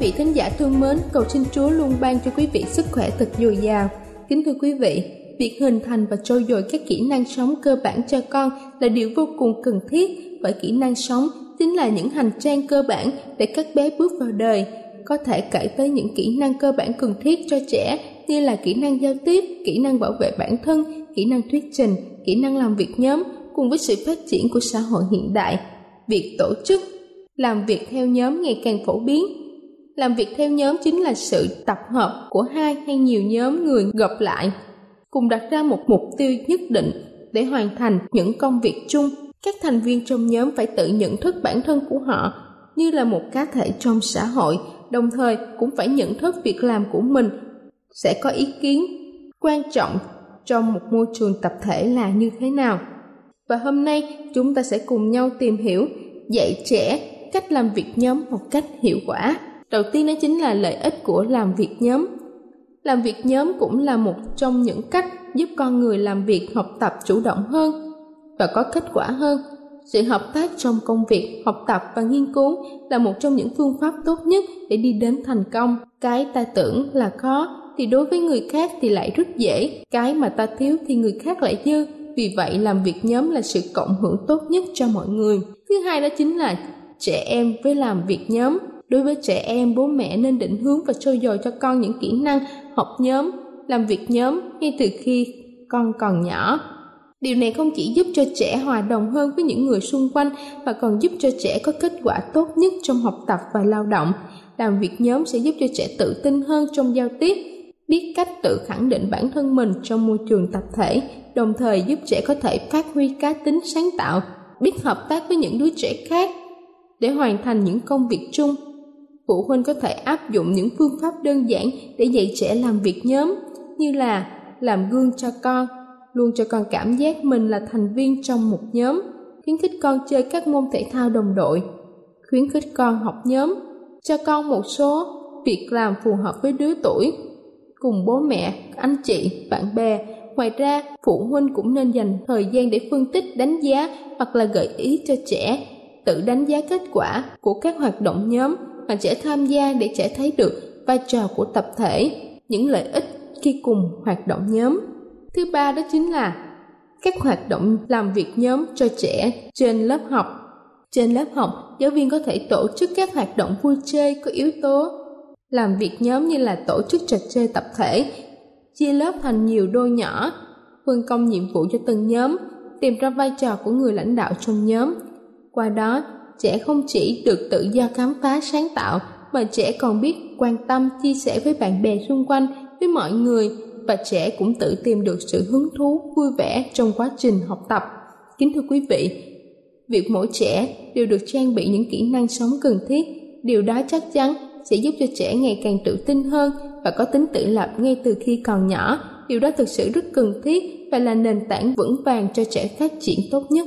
Vị thính giả thương mến, cầu xin Chúa luôn ban cho quý vị sức khỏe thật dồi dào. Kính thưa quý vị, việc hình thành và trau dồi các kỹ năng sống cơ bản cho con là điều vô cùng cần thiết bởi kỹ năng sống chính là những hành trang cơ bản để các bé bước vào đời. Có thể kể tới những kỹ năng cơ bản cần thiết cho trẻ như là kỹ năng giao tiếp, kỹ năng bảo vệ bản thân, kỹ năng thuyết trình, kỹ năng làm việc nhóm cùng với sự phát triển của xã hội hiện đại. Việc tổ chức, làm việc theo nhóm ngày càng phổ biến làm việc theo nhóm chính là sự tập hợp của hai hay nhiều nhóm người gặp lại, cùng đặt ra một mục tiêu nhất định để hoàn thành những công việc chung. Các thành viên trong nhóm phải tự nhận thức bản thân của họ như là một cá thể trong xã hội, đồng thời cũng phải nhận thức việc làm của mình sẽ có ý kiến quan trọng trong một môi trường tập thể là như thế nào. Và hôm nay, chúng ta sẽ cùng nhau tìm hiểu, dạy trẻ cách làm việc nhóm một cách hiệu quả đầu tiên đó chính là lợi ích của làm việc nhóm. Làm việc nhóm cũng là một trong những cách giúp con người làm việc, học tập chủ động hơn và có kết quả hơn. Sự hợp tác trong công việc, học tập và nghiên cứu là một trong những phương pháp tốt nhất để đi đến thành công. Cái ta tưởng là khó thì đối với người khác thì lại rất dễ. Cái mà ta thiếu thì người khác lại dư. Vì vậy, làm việc nhóm là sự cộng hưởng tốt nhất cho mọi người. Thứ hai đó chính là trẻ em với làm việc nhóm đối với trẻ em, bố mẹ nên định hướng và trôi dồi cho con những kỹ năng học nhóm, làm việc nhóm ngay từ khi con còn nhỏ. Điều này không chỉ giúp cho trẻ hòa đồng hơn với những người xung quanh mà còn giúp cho trẻ có kết quả tốt nhất trong học tập và lao động. Làm việc nhóm sẽ giúp cho trẻ tự tin hơn trong giao tiếp, biết cách tự khẳng định bản thân mình trong môi trường tập thể, đồng thời giúp trẻ có thể phát huy cá tính sáng tạo, biết hợp tác với những đứa trẻ khác để hoàn thành những công việc chung phụ huynh có thể áp dụng những phương pháp đơn giản để dạy trẻ làm việc nhóm, như là làm gương cho con, luôn cho con cảm giác mình là thành viên trong một nhóm, khuyến khích con chơi các môn thể thao đồng đội, khuyến khích con học nhóm, cho con một số việc làm phù hợp với đứa tuổi, cùng bố mẹ, anh chị, bạn bè. Ngoài ra, phụ huynh cũng nên dành thời gian để phân tích, đánh giá hoặc là gợi ý cho trẻ, tự đánh giá kết quả của các hoạt động nhóm bạn trẻ tham gia để trẻ thấy được vai trò của tập thể, những lợi ích khi cùng hoạt động nhóm. Thứ ba đó chính là các hoạt động làm việc nhóm cho trẻ trên lớp học. Trên lớp học, giáo viên có thể tổ chức các hoạt động vui chơi có yếu tố làm việc nhóm như là tổ chức trò chơi tập thể, chia lớp thành nhiều đôi nhỏ, phân công nhiệm vụ cho từng nhóm, tìm ra vai trò của người lãnh đạo trong nhóm. Qua đó, trẻ không chỉ được tự do khám phá sáng tạo, mà trẻ còn biết quan tâm, chia sẻ với bạn bè xung quanh, với mọi người, và trẻ cũng tự tìm được sự hứng thú, vui vẻ trong quá trình học tập kính thưa quý vị, việc mỗi trẻ đều được trang bị những kỹ năng sống cần thiết, điều đó chắc chắn sẽ giúp cho trẻ ngày càng tự tin hơn và có tính tự lập ngay từ khi còn nhỏ điều đó thực sự rất cần thiết và là nền tảng vững vàng cho trẻ phát triển tốt nhất.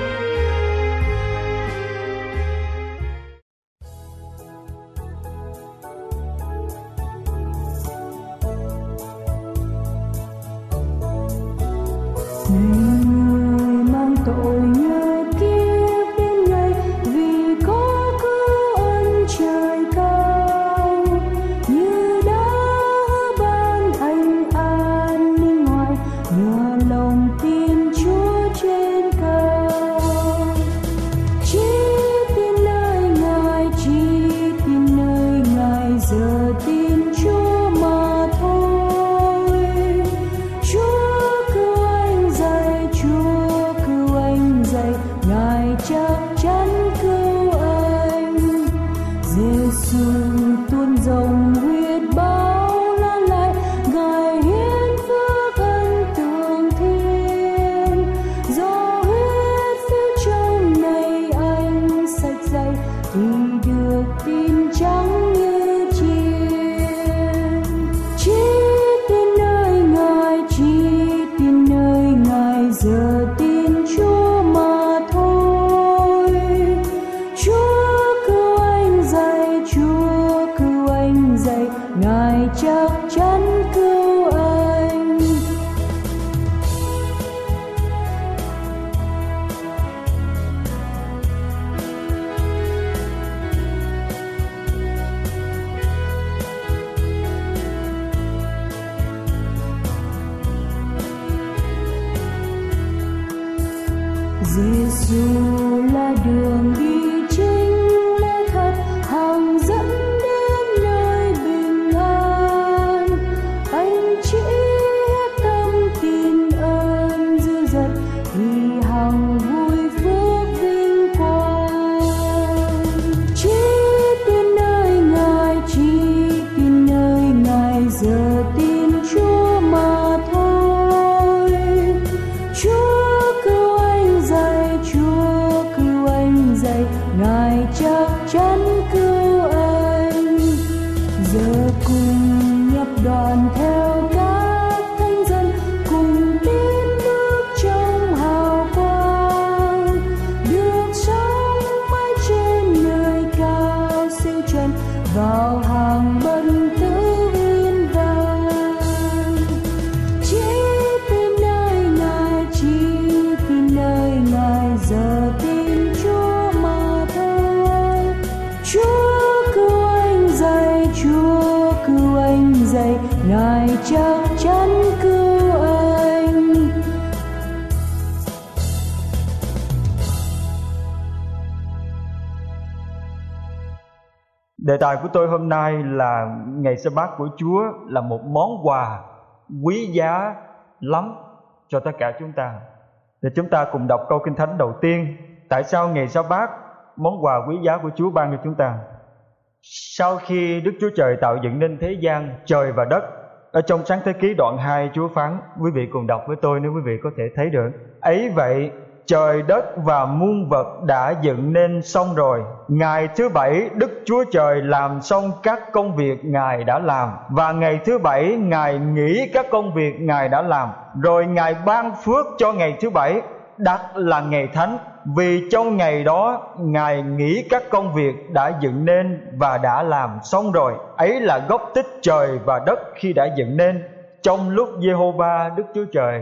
这地 Đề tài của tôi hôm nay là ngày sa bát của Chúa là một món quà quý giá lắm cho tất cả chúng ta. Để chúng ta cùng đọc câu kinh thánh đầu tiên. Tại sao ngày sa bát món quà quý giá của Chúa ban cho chúng ta? Sau khi Đức Chúa Trời tạo dựng nên thế gian, trời và đất, ở trong sáng thế ký đoạn 2 Chúa phán, quý vị cùng đọc với tôi nếu quý vị có thể thấy được. Ấy vậy, trời đất và muôn vật đã dựng nên xong rồi. Ngày thứ bảy, đức chúa trời làm xong các công việc ngài đã làm. Và ngày thứ bảy, ngài nghỉ các công việc ngài đã làm. Rồi ngài ban phước cho ngày thứ bảy, đặt là ngày thánh. Vì trong ngày đó, ngài nghỉ các công việc đã dựng nên và đã làm xong rồi. Ấy là gốc tích trời và đất khi đã dựng nên. Trong lúc Jehovah Đức Chúa Trời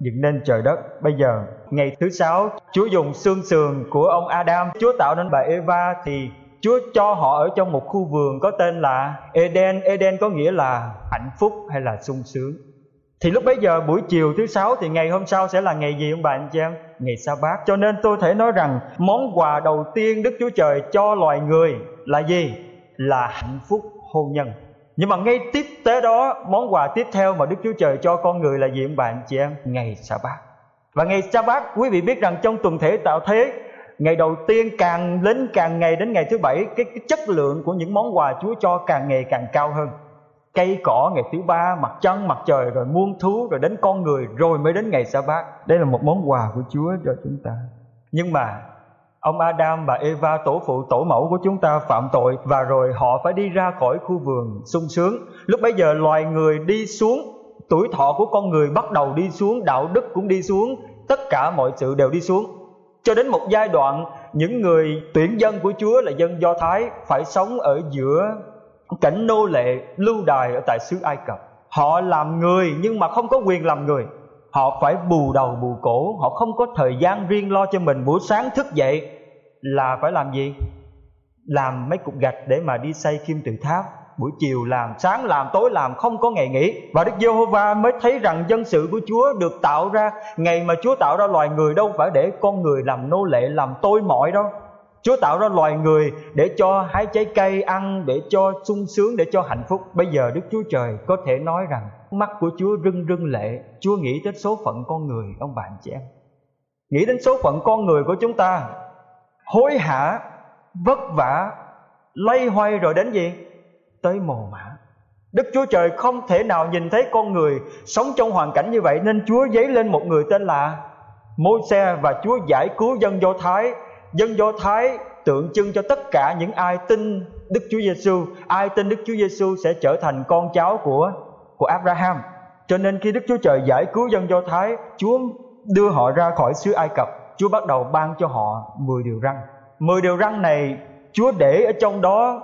dựng nên trời đất. Bây giờ, ngày thứ sáu, chúa dùng xương sườn của ông adam. Chúa tạo nên bà eva thì Chúa cho họ ở trong một khu vườn có tên là Eden. Eden có nghĩa là hạnh phúc hay là sung sướng. Thì lúc bấy giờ, buổi chiều thứ sáu, thì ngày hôm sau sẽ là ngày gì ông bà anh chị em? Ngày sa bát. Cho nên tôi thể nói rằng, món quà đầu tiên đức chúa trời cho loài người là gì? Là hạnh phúc hôn nhân nhưng mà ngay tiếp tế đó món quà tiếp theo mà đức chúa trời cho con người là gì ông bạn chị em? Ngày sa bát và ngày sa bát quý vị biết rằng trong tuần thể tạo thế ngày đầu tiên càng đến càng ngày đến ngày thứ bảy cái, cái chất lượng của những món quà chúa cho càng ngày càng cao hơn. Cây cỏ ngày thứ ba mặt trăng mặt trời rồi muôn thú rồi đến con người rồi mới đến ngày sa bát đây là một món quà của chúa cho chúng ta. Nhưng mà ông adam và eva, tổ phụ, tổ mẫu của chúng ta phạm tội và rồi họ phải đi ra khỏi khu vườn sung sướng. Lúc bấy giờ loài người đi xuống, tuổi thọ của con người bắt đầu đi xuống, đạo đức cũng đi xuống, tất cả mọi sự đều đi xuống. Cho đến một giai đoạn, những người tuyển dân của chúa là dân do thái phải sống ở giữa cảnh nô lệ, lưu đài ở tại xứ Ai Cập. Họ làm người nhưng mà không có quyền làm người họ phải bù đầu bù cổ. Họ không có thời gian riêng lo cho mình. Buổi sáng thức dậy là phải làm gì? Làm mấy cục gạch để mà đi xây kim tự tháp. Buổi chiều làm sáng làm tối làm không có ngày nghỉ. Và đức giê-hô-va mới thấy rằng dân sự của chúa được tạo ra. Ngày mà chúa tạo ra loài người đâu phải để con người làm nô lệ làm tôi mọi đâu. Chúa tạo ra loài người để cho hái trái cây ăn, để cho sung sướng, để cho hạnh phúc. Bây giờ Đức Chúa Trời có thể nói rằng mắt của Chúa rưng rưng lệ. Chúa nghĩ đến số phận con người, ông bạn chị em. Nghĩ đến số phận con người của chúng ta. Hối hả, vất vả, lay hoay rồi đến gì? Tới mồ mã. Đức Chúa Trời không thể nào nhìn thấy con người sống trong hoàn cảnh như vậy nên Chúa giấy lên một người tên là Môi xe và Chúa giải cứu dân Do Thái dân Do Thái tượng trưng cho tất cả những ai tin Đức Chúa Giêsu, ai tin Đức Chúa Giêsu sẽ trở thành con cháu của của Abraham. Cho nên khi Đức Chúa Trời giải cứu dân Do Thái, Chúa đưa họ ra khỏi xứ Ai Cập, Chúa bắt đầu ban cho họ 10 điều răn. 10 điều răn này Chúa để ở trong đó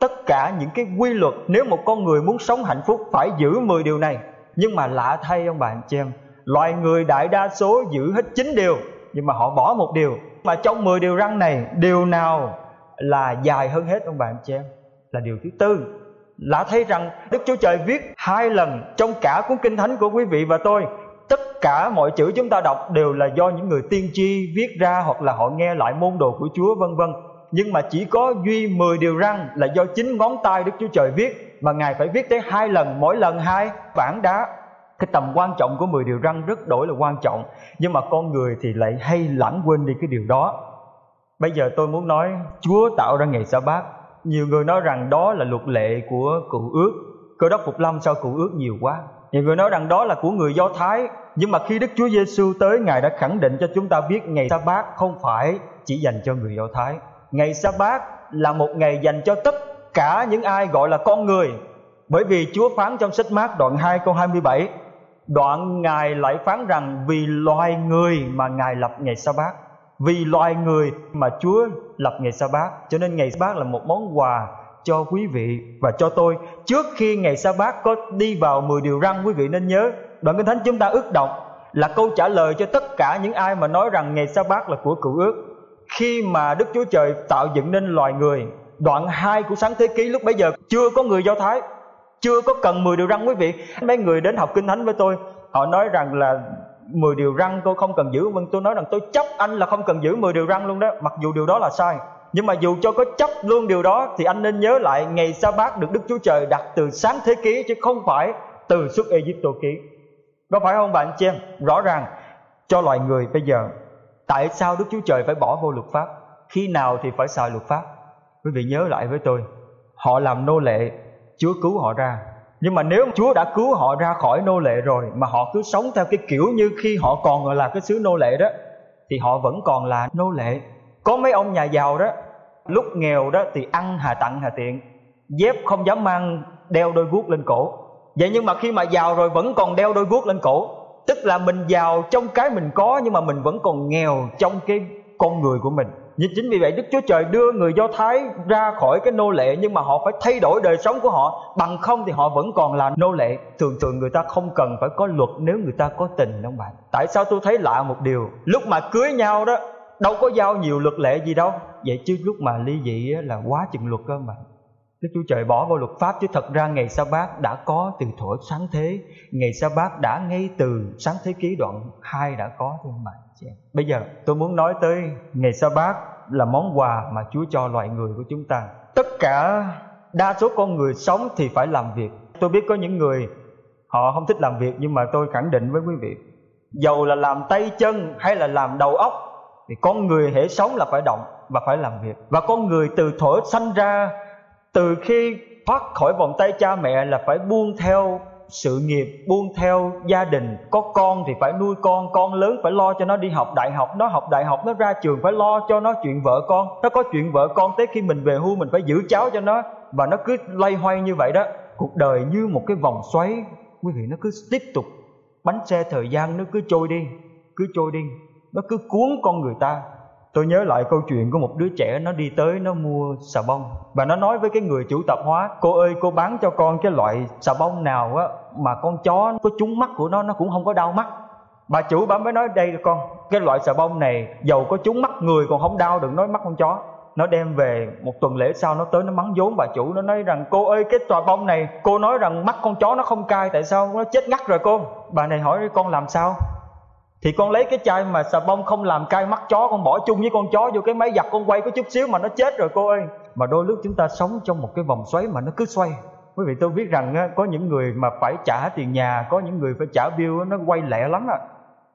tất cả những cái quy luật nếu một con người muốn sống hạnh phúc phải giữ 10 điều này. Nhưng mà lạ thay ông bạn chị em, loài người đại đa số giữ hết 9 điều nhưng mà họ bỏ một điều mà trong 10 điều răn này điều nào là dài hơn hết ông bạn chị em là điều thứ tư lạ thấy rằng Đức Chúa Trời viết hai lần trong cả cuốn kinh thánh của quý vị và tôi, tất cả mọi chữ chúng ta đọc đều là do những người tiên tri viết ra hoặc là họ nghe lại môn đồ của Chúa, vân vân. Nhưng mà chỉ có duy 10 điều răn là do chính ngón tay Đức Chúa Trời viết mà Ngài phải viết tới hai lần, mỗi lần hai bản đá. Cái tầm quan trọng của 10 điều răn rất đổi là quan trọng, nhưng mà con người thì lại hay lãng quên đi cái điều đó. Bây giờ tôi muốn nói, chúa tạo ra ngày sa bát nhiều người nói rằng đó là luật lệ của cựu ước. Cơ đốc phục lâm sau cựu ước nhiều quá. Nhiều người nói rằng đó là của người do thái. Nhưng mà khi đức chúa giêsu tới, ngài đã khẳng định cho chúng ta biết ngày sa bát không phải chỉ dành cho người do thái. Ngày sa bát là một ngày dành cho tất cả những ai gọi là con người. Bởi vì Chúa phán trong sách mát đoạn 2 câu 27 Đoạn Ngài lại phán rằng Vì loài người mà Ngài lập ngày sa bát Vì loài người mà Chúa lập ngày sa bát Cho nên ngày sa bát là một món quà cho quý vị và cho tôi. Trước khi ngày sa bát có đi vào 10 điều răn, Quý vị nên nhớ, Đoạn Kinh Thánh chúng ta ước đọc Là câu trả lời cho tất cả những ai mà nói rằng ngày sa bát là của cựu ước. Khi mà Đức Chúa Trời tạo dựng nên loài người, Đoạn 2 của sáng thế ký lúc bấy giờ chưa có người Do Thái, chưa có cần 10 điều răn, quý vị. Mấy người đến học kinh thánh với tôi, họ nói rằng là 10 điều răng tôi không cần giữ. Nhưng tôi nói rằng tôi chấp anh là không cần giữ 10 điều răng luôn đó, mặc dù điều đó là sai. Nhưng mà dù cho có chấp luôn điều đó, thì anh nên nhớ lại ngày sa bát được Đức Chúa Trời đặt từ sáng thế ký, chứ không phải từ xuất Egypto ký. Có phải không bạn chị em? Rõ ràng, cho loài người bây giờ, tại sao Đức Chúa Trời phải bỏ vô luật pháp? Khi nào thì phải xài luật pháp? Quý vị nhớ lại với tôi, họ làm nô lệ, Chúa cứu họ ra nhưng mà nếu Chúa đã cứu họ ra khỏi nô lệ rồi mà họ cứ sống theo cái kiểu như khi họ còn là cái xứ nô lệ đó thì họ vẫn còn là nô lệ. Có mấy ông nhà giàu đó lúc nghèo đó thì ăn hà tặng hà tiện, dép không dám mang đeo đôi guốc lên cổ. Vậy nhưng mà khi mà giàu rồi vẫn còn đeo đôi guốc lên cổ, tức là mình giàu trong cái mình có nhưng mà mình vẫn còn nghèo trong cái con người của mình nhưng chính vì vậy Đức Chúa Trời đưa người Do Thái ra khỏi cái nô lệ nhưng mà họ phải thay đổi đời sống của họ. Bằng không thì họ vẫn còn là nô lệ. Thường thường người ta không cần phải có luật nếu người ta có tình không bạn? Tại sao tôi thấy lạ một điều, lúc mà cưới nhau đó đâu có giao nhiều luật lệ gì đâu. Vậy chứ lúc mà ly dị là quá chừng luật cơ mà. Đức Chúa Trời bỏ vào luật pháp chứ thật ra ngày sa bát đã có từ thuở sáng thế. Ngày sa bát đã ngay từ sáng thế ký đoạn 2 đã có thôi bạn Bây giờ tôi muốn nói tới ngày sa bát là món quà mà Chúa cho loài người của chúng ta. Tất cả đa số con người sống thì phải làm việc. Tôi biết có những người họ không thích làm việc nhưng mà tôi khẳng định với quý vị, Dầu là làm tay chân hay là làm đầu óc, Thì con người hễ sống là phải động và phải làm việc. Và con người từ thuở sanh ra, từ khi thoát khỏi vòng tay cha mẹ là phải buông theo sự nghiệp buông theo gia đình, có con thì phải nuôi con con lớn phải lo cho nó đi học đại học, nó học đại học, nó ra trường phải lo cho nó chuyện vợ con, nó có chuyện vợ con tới khi mình về hưu mình phải giữ cháu cho nó và nó cứ lay hoay như vậy đó. Cuộc đời như một cái vòng xoáy, quý vị, nó cứ tiếp tục bánh xe thời gian nó cứ trôi đi, cứ trôi đi, nó cứ cuốn con người ta tôi nhớ lại câu chuyện của một đứa trẻ nó đi tới nó mua xà bông. Và nó nói với cái người chủ tạp hóa, cô ơi, cô bán cho con cái loại xà bông nào á mà con chó có trúng mắt của nó nó cũng không có đau mắt. Bà chủ bà mới nói, đây con, cái loại xà bông này dầu có trúng mắt người còn không đau đừng nói mắt con chó. Nó đem về một tuần lễ sau nó tới nó mắng vốn bà chủ, nó nói rằng, cô ơi, cái xà bông này, cô nói rằng mắt con chó nó không cay, tại sao nó chết ngắt rồi cô? Bà này hỏi, con làm sao? Thì con lấy cái chai mà xà bông không làm cay mắt chó, con bỏ chung với con chó vô cái máy giặt, con quay có chút xíu mà nó chết rồi, cô ơi. Mà đôi lúc chúng ta sống trong một cái vòng xoáy mà nó cứ xoay. Quý vị, tôi biết rằng có những người mà phải trả tiền nhà, có những người phải trả bill nó quay lẹ lắm à.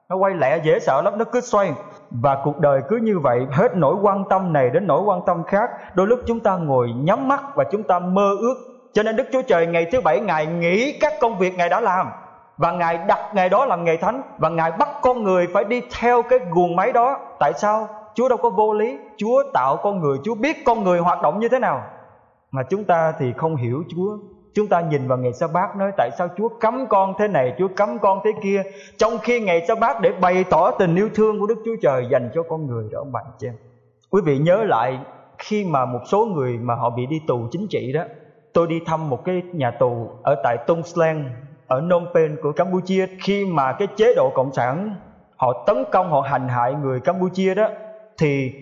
Nó quay lẹ dễ sợ lắm, nó cứ xoay. Và cuộc đời cứ như vậy, hết nỗi quan tâm này đến nỗi quan tâm khác. Đôi lúc chúng ta ngồi nhắm mắt và chúng ta mơ ước. Cho nên đức chúa trời ngày thứ bảy, ngài nghỉ các công việc ngài đã làm và ngài đặt ngày đó làm ngày thánh, và ngài bắt con người phải đi theo cái guồng máy đó. Tại sao? Chúa đâu có vô lý. Chúa tạo con người, chúa biết con người hoạt động như thế nào. Mà chúng ta thì không hiểu chúa. Chúng ta nhìn vào ngày sa bát nói tại sao chúa cấm con thế này, chúa cấm con thế kia. Trong khi ngày sa bát để bày tỏ tình yêu thương của đức chúa trời dành cho con người đó ông bạn chị em. Quý vị nhớ lại khi mà một số người mà họ bị đi tù chính trị đó, tôi đi thăm một cái nhà tù ở tại Tung ở Phnom Penh của Campuchia khi mà cái chế độ cộng sản họ tấn công, họ hành hại người Campuchia đó, thì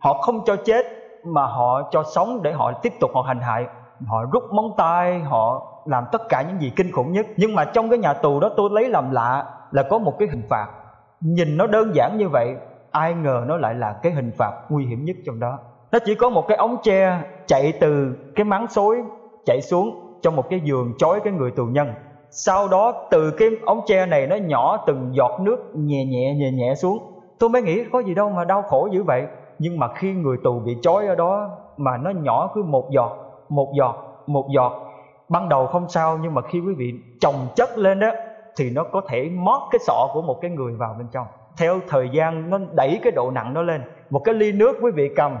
họ không cho chết mà họ cho sống để họ tiếp tục họ hành hại. Họ rút móng tay, họ làm tất cả những gì kinh khủng nhất. Nhưng mà trong cái nhà tù đó tôi lấy làm lạ là có một cái hình phạt. Nhìn nó đơn giản như vậy, ai ngờ nó lại là cái hình phạt nguy hiểm nhất trong đó. Nó chỉ có một cái ống tre chạy từ cái máng xối chạy xuống trong một cái giường chói cái người tù nhân sau đó từ cái ống tre này nó nhỏ từng giọt nước nhẹ nhẹ nhẹ nhẹ xuống. Tôi mới nghĩ có gì đâu mà đau khổ dữ vậy. Nhưng mà khi người tù bị trói ở đó mà nó nhỏ cứ một giọt một giọt một giọt. Ban đầu không sao nhưng mà khi quý vị chồng chất lên đó thì nó có thể mót cái sọ của một cái người vào bên trong. Theo thời gian nó đẩy cái độ nặng nó lên. Một cái ly nước quý vị cầm,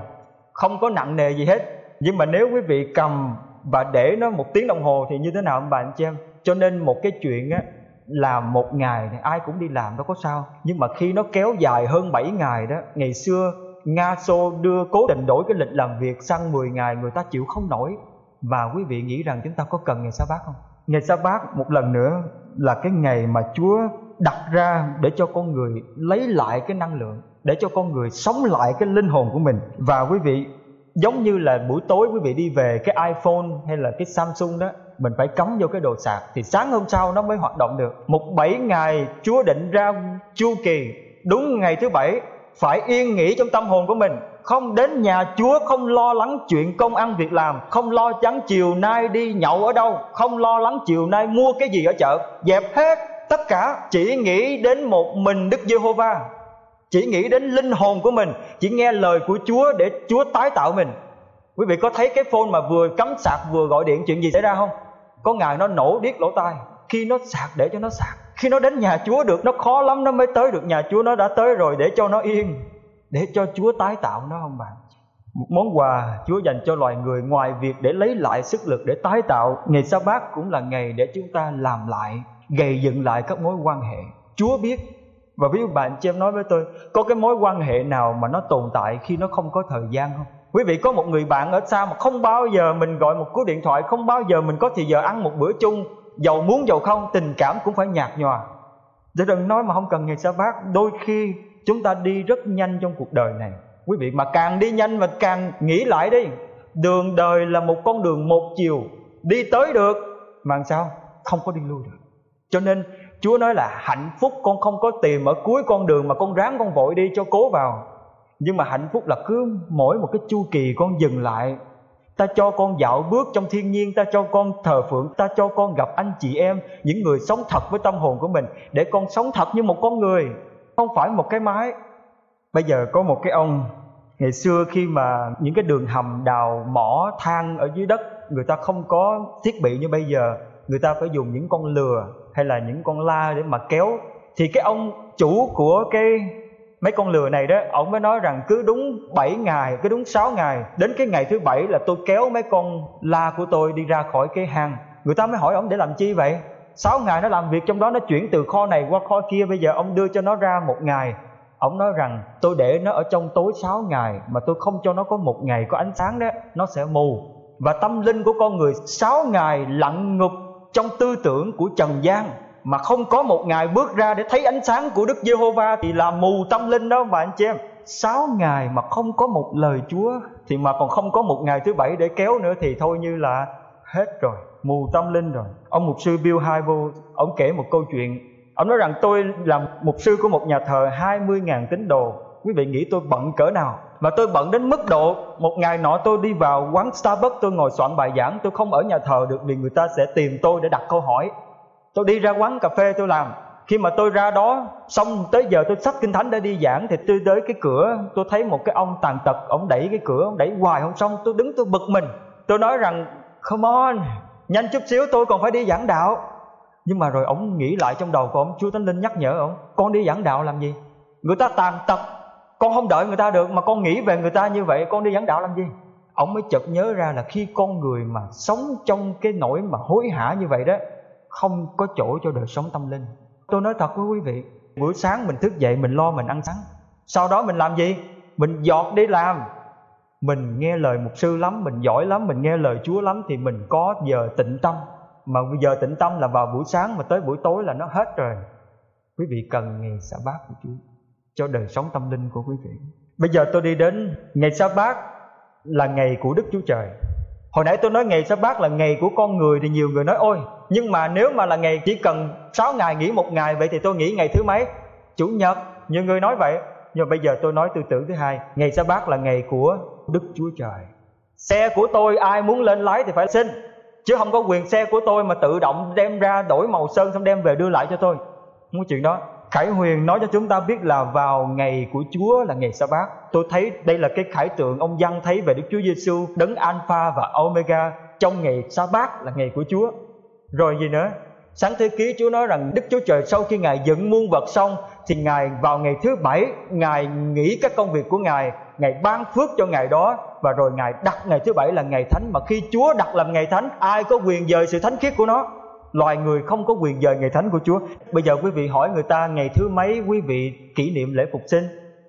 không có nặng nề gì hết. Nhưng mà nếu quý vị cầm và để nó một tiếng đồng hồ thì như thế nào bạn chị em cho nên một cái chuyện á làm một ngày thì ai cũng đi làm đâu có sao. Nhưng mà khi nó kéo dài hơn 7 ngày đó, ngày xưa Nga Xô đưa cố định đổi cái lịch làm việc sang 10 ngày, người ta chịu không nổi. Và quý vị nghĩ rằng chúng ta có cần ngày sa bát không? Ngày sa bát một lần nữa là cái ngày mà Chúa đặt ra để cho con người lấy lại cái năng lượng, để cho con người sống lại cái linh hồn của mình. Và quý vị, giống như là buổi tối quý vị đi về cái iPhone hay là cái Samsung đó mình phải cắm vô cái đồ sạc. Thì sáng hôm sau nó mới hoạt động được. Một bảy ngày, Chúa định ra chu kỳ. Đúng ngày thứ bảy, phải yên nghỉ trong tâm hồn của mình. Không đến nhà Chúa, không lo lắng chuyện công ăn việc làm. Không lo chắn chiều nay đi nhậu ở đâu. Không lo lắng chiều nay mua cái gì ở chợ. Dẹp hết tất cả. Chỉ nghĩ đến một mình Đức Giê-hô-va. Chỉ nghĩ đến linh hồn của mình. Chỉ nghe lời của Chúa để Chúa tái tạo mình. Quý vị có thấy cái phone mà vừa cắm sạc, vừa gọi điện chuyện gì xảy ra không? Có ngày nó nổ điếc lỗ tai. Khi nó sạc để cho nó sạc. Khi nó đến nhà chúa được, nó khó lắm nó mới tới được. Nhà chúa nó đã tới rồi để cho nó yên. Để cho chúa tái tạo nó không bạn? Một món quà Chúa dành cho loài người ngoài việc để lấy lại sức lực để tái tạo. Ngày sa bát cũng là ngày để chúng ta làm lại, Gầy dựng lại các mối quan hệ. Chúa biết. Và ví dụ bạn chị em nói với tôi, Có cái mối quan hệ nào mà nó tồn tại khi nó không có thời gian không? Quý vị có một người bạn ở xa mà không bao giờ mình gọi một cú điện thoại, không bao giờ mình có thì giờ ăn một bữa chung, giàu muốn giàu không, tình cảm cũng phải nhạt nhòa. Để đừng nói mà không cần ngày sa bát, đôi khi chúng ta đi rất nhanh trong cuộc đời này. Quý vị mà càng đi nhanh mà càng nghĩ lại đi, đường đời là một con đường một chiều, đi tới được mà sao? Không có đi lui được. Cho nên Chúa nói là hạnh phúc con không có tìm ở cuối con đường mà con ráng con vội đi cho cố vào nhưng mà hạnh phúc là cứ mỗi một cái chu kỳ con dừng lại. Ta cho con dạo bước trong thiên nhiên, ta cho con thờ phượng, ta cho con gặp anh chị em, những người sống thật với tâm hồn của mình, để con sống thật như một con người, không phải một cái máy bây giờ có một cái ông, ngày xưa khi mà những cái đường hầm đào mỏ than ở dưới đất, người ta không có thiết bị như bây giờ, người ta phải dùng những con lừa hay là những con la để mà kéo, thì cái ông chủ của cái mấy con lừa này đó, ông mới nói rằng cứ đúng 7 ngày, cứ đúng 6 ngày, đến cái ngày thứ bảy là tôi kéo mấy con la của tôi đi ra khỏi cái hang. Người ta mới hỏi ông để làm chi vậy? 6 ngày nó làm việc trong đó, nó chuyển từ kho này qua kho kia, bây giờ ông đưa cho nó ra một ngày. Ông nói rằng, tôi để nó ở trong tối 6 ngày, mà tôi không cho nó có một ngày có ánh sáng đó, nó sẽ mù. Và tâm linh của con người 6 ngày lặng ngục trong tư tưởng của trần gian mà không có một ngày bước ra để thấy ánh sáng của Đức Giê-hô-va thì là mù tâm linh đó bạn chị em. Sáu ngày mà không có một lời Chúa thì mà còn không có một ngày thứ bảy để kéo nữa thì thôi như là hết rồi, mù tâm linh rồi. Ông mục sư Bill Hybel, ông kể một câu chuyện. Ông nói rằng tôi là mục sư của một nhà thờ 20.000 tín đồ. Quý vị nghĩ tôi bận cỡ nào? mà tôi bận đến mức độ một ngày nọ tôi đi vào quán Starbucks tôi ngồi soạn bài giảng tôi không ở nhà thờ được vì người ta sẽ tìm tôi để đặt câu hỏi tôi đi ra quán cà phê tôi làm. Khi mà tôi ra đó, xong tới giờ tôi sắp kinh thánh để đi giảng, thì tôi tới cái cửa, tôi thấy một cái ông tàn tật, ông đẩy cái cửa, ông đẩy hoài không xong, tôi đứng tôi bực mình. Tôi nói rằng, come on, nhanh chút xíu, tôi còn phải đi giảng đạo. Nhưng mà rồi ông nghĩ lại trong đầu của ông, chúa thánh linh nhắc nhở ông, con đi giảng đạo làm gì? Người ta tàn tật, con không đợi người ta được, mà con nghĩ về người ta như vậy, con đi giảng đạo làm gì? Ông mới chợt nhớ ra là khi con người mà sống trong cái nỗi mà hối hả như vậy đó không có chỗ cho đời sống tâm linh. Tôi nói thật với quý vị, buổi sáng mình thức dậy mình lo mình ăn sáng. Sau đó mình làm gì? Mình dọt đi làm. Mình nghe lời mục sư lắm, mình giỏi lắm, mình nghe lời chúa lắm thì mình có giờ tịnh tâm. Mà giờ tịnh tâm là vào buổi sáng mà tới buổi tối là nó hết rồi. Quý vị cần ngày sa bát của chúa cho đời sống tâm linh của quý vị. Bây giờ tôi đi đến ngày sa bát là ngày của đức chúa trời hồi nãy tôi nói ngày sa bát là ngày của con người thì nhiều người nói, ôi, nhưng mà nếu mà là ngày chỉ cần 6 ngày nghỉ một ngày, vậy thì tôi nghỉ ngày thứ mấy? Chủ nhật, nhiều người nói vậy. Nhưng mà bây giờ tôi nói tư tưởng thứ hai, ngày sa bát là ngày của đức chúa trời. Xe của tôi ai muốn lên lái thì phải xin, chứ không có quyền xe của tôi mà tự động đem ra đổi màu sơn xong đem về đưa lại cho tôi. Không có chuyện đó. Khải Huyền nói cho chúng ta biết là vào ngày của Chúa là ngày sa bát Tôi thấy đây là cái khải tượng ông Văn thấy về Đức Chúa Giêsu đấng Alpha và Omega trong ngày sa bát là ngày của Chúa. Rồi gì nữa? Sáng thế ký, Chúa nói rằng Đức Chúa Trời sau khi Ngài dựng muôn vật xong thì Ngài vào ngày thứ bảy, Ngài nghỉ các công việc của Ngài Ngài ban phước cho ngày đó Và rồi Ngài đặt ngày thứ bảy là ngày thánh Mà khi Chúa đặt làm ngày thánh, Ai có quyền dời sự thánh khiết của nó loài người không có quyền dời ngày thánh của Chúa. Bây giờ quý vị hỏi người ta, ngày thứ mấy quý vị kỷ niệm lễ phục sinh?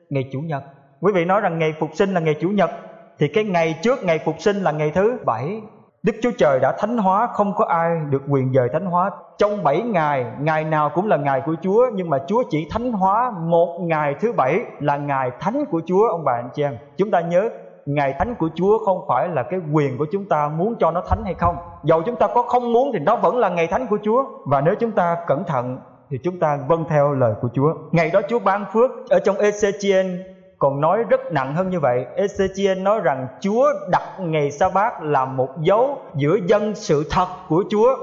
Ngày chủ nhật. Quý vị nói rằng ngày phục sinh là ngày chủ nhật, thì cái ngày trước ngày phục sinh là ngày thứ bảy. Đức Chúa Trời đã thánh hóa, Không có ai được quyền dời thánh hóa Trong bảy ngày Ngày nào cũng là ngày của Chúa, Nhưng mà Chúa chỉ thánh hóa Một ngày thứ bảy là ngày thánh của Chúa, Ông bà anh chị em Chúng ta nhớ ngày thánh của Chúa không phải là cái quyền của chúng ta muốn cho nó thánh hay không. Dầu chúng ta có không muốn thì nó vẫn là ngày thánh của Chúa. Và nếu chúng ta cẩn thận thì chúng ta vâng theo lời của Chúa. Ngày đó Chúa ban phước ở trong Ezechiel còn nói rất nặng hơn như vậy. Ezechiel nói rằng Chúa đặt ngày sa bát là một dấu giữa dân sự thật của Chúa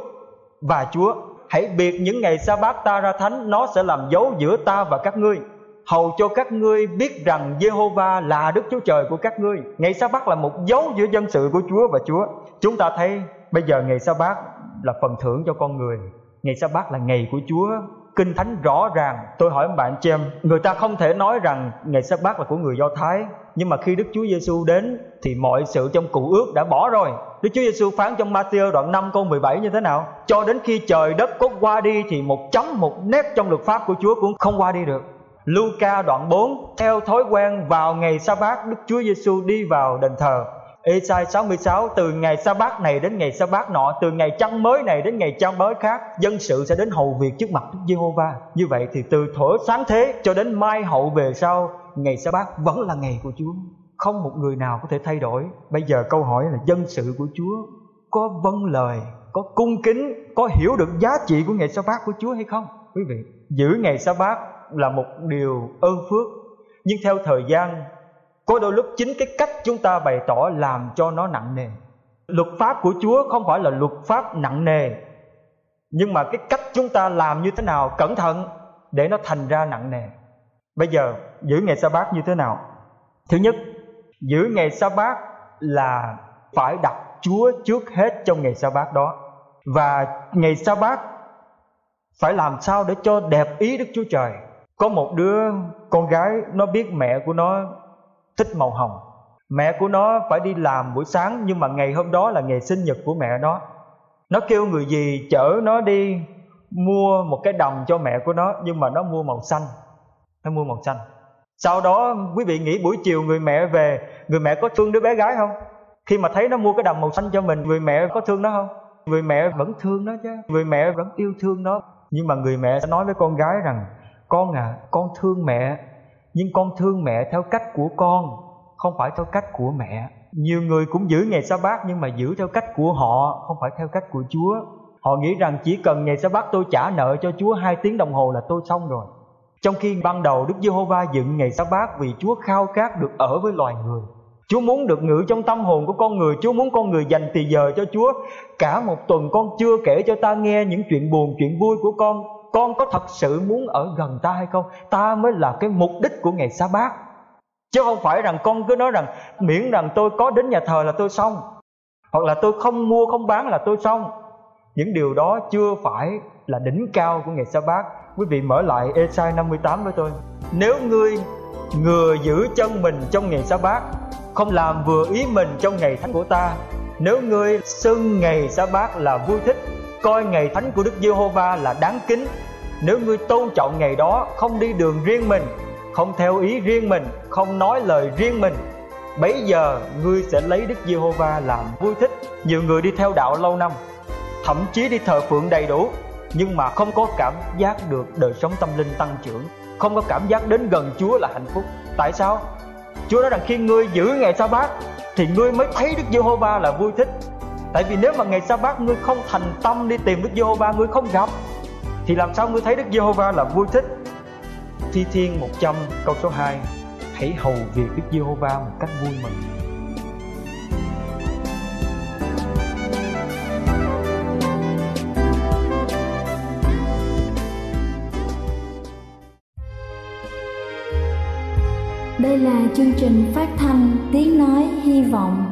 và Chúa. Hãy biệt những ngày sa bát ta ra thánh, nó sẽ làm dấu giữa ta và các ngươi hầu cho các ngươi biết rằng Jehovah là Đức Chúa Trời của các ngươi. Ngày sa bát là một dấu giữa dân sự của Chúa và Chúa. Chúng ta thấy bây giờ ngày sa bát là phần thưởng cho con người. Ngày sa bát là ngày của Chúa. Kinh Thánh rõ ràng. Tôi hỏi bạn chị em, người ta không thể nói rằng ngày sa bát là của người Do Thái, nhưng mà khi Đức Chúa Giêsu đến thì mọi sự trong cụ ước đã bỏ rồi. Đức Chúa Giêsu phán trong Matthew đoạn 5 câu 17 như thế nào? Cho đến khi trời đất có qua đi thì một chấm một nét trong luật pháp của Chúa cũng không qua đi được. Luca đoạn 4 Theo thói quen vào ngày sa bát Đức Chúa Giêsu đi vào đền thờ. Esai 66 Từ ngày sa bát này đến ngày sa bát nọ, Từ ngày trăng mới này đến ngày trăng mới khác, Dân sự sẽ đến hầu việc trước mặt Đức Giê-hô-va. Như vậy thì từ thổi sáng thế cho đến mai hậu về sau, ngày sa bát vẫn là ngày của chúa. Không một người nào có thể thay đổi. Bây giờ câu hỏi là dân sự của chúa có vâng lời, có cung kính, có hiểu được giá trị của ngày sa bát của chúa hay không? Quý vị, giữ ngày sa bát là một điều ơn phước. Nhưng theo thời gian, có đôi lúc chính cái cách chúng ta bày tỏ làm cho nó nặng nề. Luật pháp của chúa không phải là luật pháp nặng nề, nhưng mà cái cách chúng ta làm như thế nào cẩn thận để nó thành ra nặng nề. Bây giờ, giữ ngày sa bát như thế nào? Thứ nhất, giữ ngày sa bát là phải đặt chúa trước hết trong ngày sa bát đó. Và ngày sa bát phải làm sao để cho đẹp ý đức chúa trời? Có một đứa con gái, nó biết mẹ của nó thích màu hồng. Mẹ của nó phải đi làm buổi sáng, nhưng mà ngày hôm đó là ngày sinh nhật của mẹ nó. Nó kêu người gì chở nó đi mua một cái đồng cho mẹ của nó, nhưng mà nó mua màu xanh. Nó mua màu xanh. Sau đó, quý vị nghĩ buổi chiều người mẹ về, người mẹ có thương đứa bé gái không? Khi mà thấy nó mua cái đồng màu xanh cho mình, người mẹ có thương nó không? Người mẹ vẫn thương nó chứ. Người mẹ vẫn yêu thương nó. Nhưng mà người mẹ sẽ nói với con gái rằng con à con thương mẹ. Nhưng con thương mẹ theo cách của con không phải theo cách của mẹ. Nhiều người cũng giữ ngày sa bát nhưng mà giữ theo cách của họ không phải theo cách của chúa. Họ nghĩ rằng chỉ cần ngày sa bát tôi trả nợ cho chúa hai tiếng đồng hồ là tôi xong rồi. Trong khi ban đầu đức giê-hô-va dựng ngày sa bát vì chúa khao khát được ở với loài người. Chúa muốn được ngự trong tâm hồn của con người Chúa muốn con người dành thì giờ cho Chúa. Cả một tuần con chưa kể cho ta nghe những chuyện buồn, chuyện vui của con. Con có thật sự muốn ở gần ta hay không? Ta mới là cái mục đích của ngày sa bát. Chứ không phải rằng con cứ nói rằng, Miễn rằng tôi có đến nhà thờ là tôi xong, Hoặc là tôi không mua, không bán là tôi xong. Những điều đó chưa phải là đỉnh cao của ngày sa bát. Quý vị mở lại Esai 58 với tôi. Nếu ngươi ngừa giữ chân mình trong ngày sa bát, không làm vừa ý mình trong ngày thánh của ta, nếu ngươi xưng ngày sa bát là vui thích coi ngày thánh của đức giê-hô-va là đáng kính. Nếu ngươi tôn trọng ngày đó, không đi đường riêng mình, không theo ý riêng mình, không nói lời riêng mình, bấy giờ ngươi sẽ lấy đức giê-hô-va làm vui thích. Nhiều người đi theo đạo lâu năm, thậm chí đi thờ phượng đầy đủ, nhưng mà không có cảm giác được đời sống tâm linh tăng trưởng, không có cảm giác đến gần chúa là hạnh phúc. Tại sao? Chúa nói rằng khi ngươi giữ ngày sa bát Thì ngươi mới thấy Đức Giê-hô-va là vui thích. Tại vì nếu mà ngày sa bát ngươi không thành tâm đi tìm Đức Giê-hô-va, ngươi không gặp, Thì làm sao ngươi thấy Đức Giê-hô-va là vui thích? Thi Thiên 100 câu số 2 Hãy hầu việc Đức Giê-hô-va một cách vui mừng. Đây là chương trình phát thanh Tiếng Nói Hy Vọng